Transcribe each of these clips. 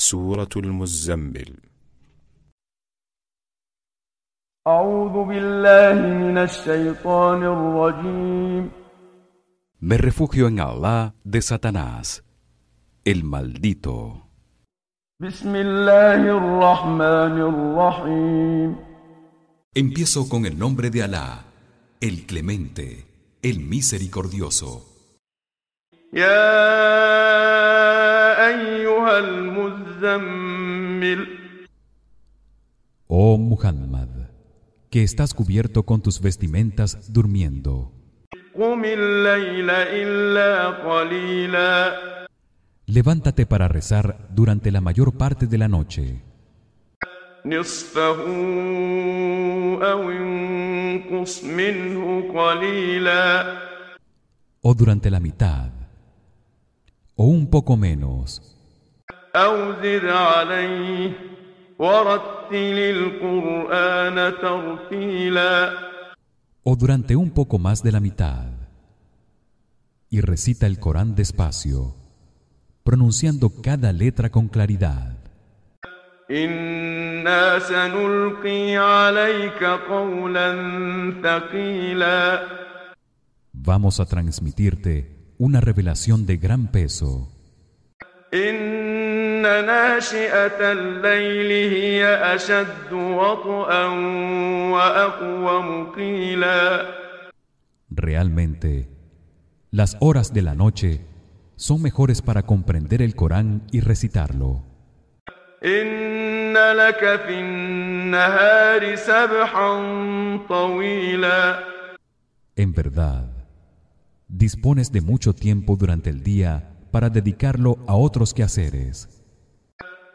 سورة المزمل أعوذ بالله من الشيطان الرجيم Me refugio en Allah de Satanás, el maldito. بسم الله الرحمن الرحيم Empiezo con el nombre de Alá, el clemente, el misericordioso. يا أيها المزمل Oh Muhammad, que estás cubierto con tus vestimentas durmiendo. Levántate para rezar durante la mayor parte de la noche. O durante la mitad, o un poco menos. أو زد عليه ورتل القرآن ترتيلا o durante un poco más de la mitad. Y recita el Corán despacio, pronunciando cada letra con claridad. إنا سنلقي عليك قولا ثقيلا Vamos a transmitirte una revelación de gran peso. إن ناشئة الليل هي أشد وطئا وأقوم قيلا Realmente, las horas de la noche son mejores para comprender el Corán y recitarlo. إن لك في النهار سبحا طويلا En verdad, dispones de mucho tiempo durante el día para dedicarlo a otros quehaceres.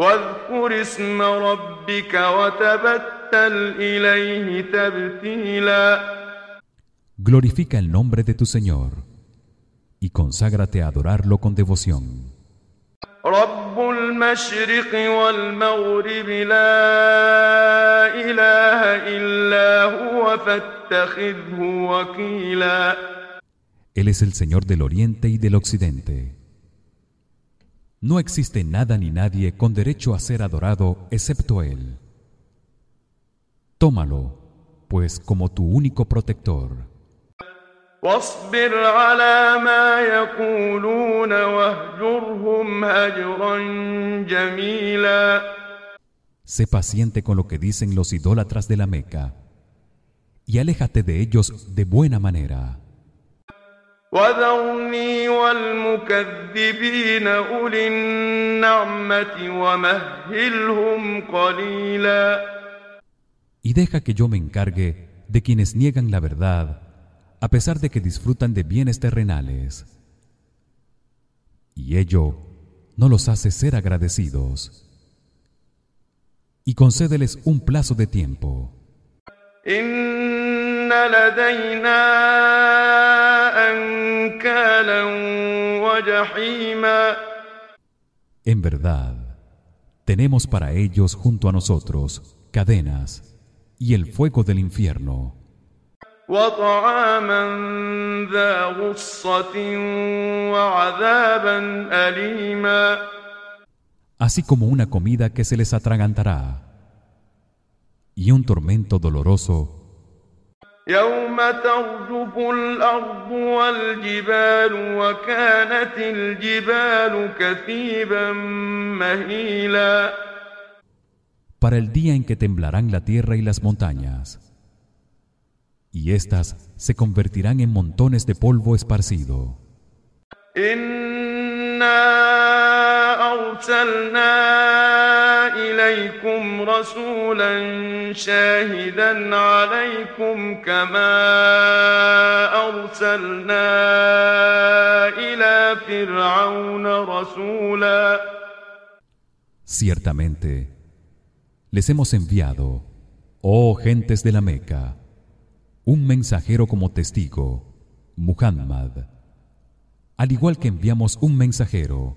واذكر اسم ربك وتبتل إليه تبتيلا Glorifica el nombre de tu Señor y conságrate a adorarlo con devoción. رب المشرق والمغرب لا إله إلا هو فاتخذه وكيلا Él es el Señor del Oriente y del Occidente. No existe nada ni nadie con derecho a ser adorado excepto Él. Tómalo, pues, como tu único protector. واصبر على ما يقولون واهجرهم هجرا جميلا Sé paciente con lo que dicen los idólatras de la Meca y aléjate de ellos de buena manera. وذرني والمكذبين أولي النعمة ومهلهم قليلا Y deja que yo me encargue de quienes niegan la verdad a pesar de que disfrutan de bienes terrenales. Y ello no los hace ser agradecidos. Y concédeles un plazo de tiempo. إن لدينا أنكالا وجحيما En verdad, tenemos para ellos junto a nosotros cadenas y el fuego del infierno. وطعاما ذا غصة وعذابا أليما así como una comida que se les atragantará y un tormento doloroso يوم ترجف الأرض والجبال وكانت الجبال كثيبا مهيلا para el día en que temblarán la tierra y las montañas y éstas se convertirán en montones de polvo esparcido إنا أرسلنا إليكم رسولا شاهدا عليكم كما أرسلنا إلى فرعون رسولا ciertamente les hemos enviado oh gentes de la Meca un mensajero como testigo Muhammad al igual que enviamos un mensajero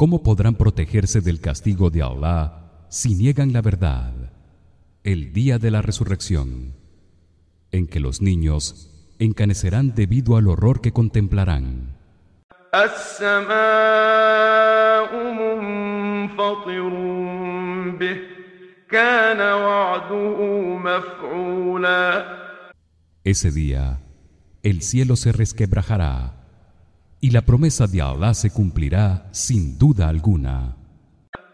¿Cómo podrán protegerse del castigo de Allah si niegan la verdad el día de la resurrección en que los niños encanecerán debido al horror que contemplarán? Ese día el cielo se resquebrajará y la promesa de Allah se cumplirá sin duda alguna.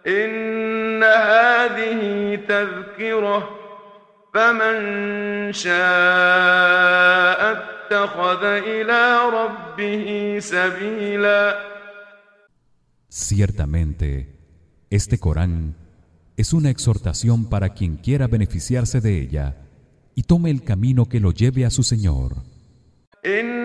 إن هذه تذكرة فمن شاء اتخذ إلى ربه سبيلا Ciertamente, este Corán es una exhortación para quien quiera beneficiarse de ella y tome el camino que lo lleve a su Señor. إن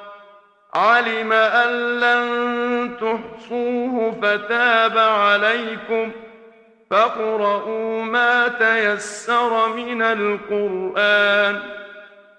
علم أن لن تحصوه فتاب عليكم فاقرؤوا ما تيسر من القرآن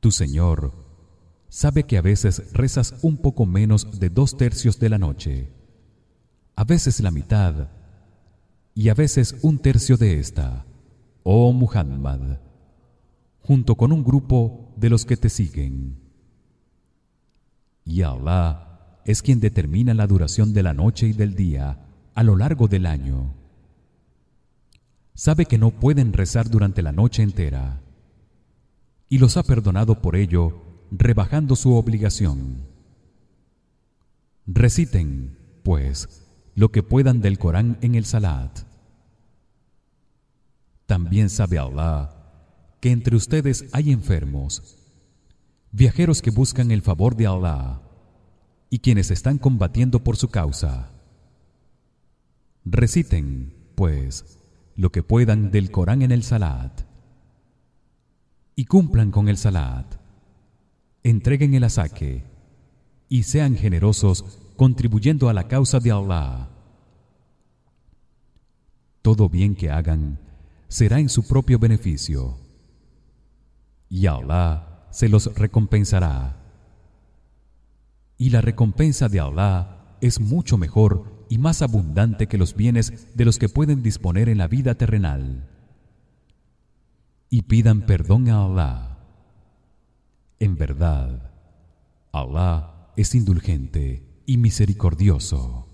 Tu Señor sabe que a veces rezas un poco menos de dos tercios de la noche, a veces la mitad y a veces un tercio de esta, oh Muhammad, junto con un grupo de los que te siguen. Y Allah es quien determina la duración de la noche y del día a lo largo del año. Sabe que no pueden rezar durante la noche entera y los ha perdonado por ello, rebajando su obligación. Reciten, pues, lo que puedan del Corán en el Salat. También sabe Allah que entre ustedes hay enfermos, viajeros que buscan el favor de Allah y quienes están combatiendo por su causa. Reciten, pues, lo que puedan del Corán en el Salat y cumplan con el Salat. Entreguen el asaque y sean generosos contribuyendo a la causa de Allah. Todo bien que hagan será en su propio beneficio y Allah se los recompensará. Y la recompensa de Allah es mucho mejor y más abundante que los bienes de los que pueden disponer en la vida terrenal. Y pidan perdón a Allah. En verdad, Allah es indulgente y misericordioso.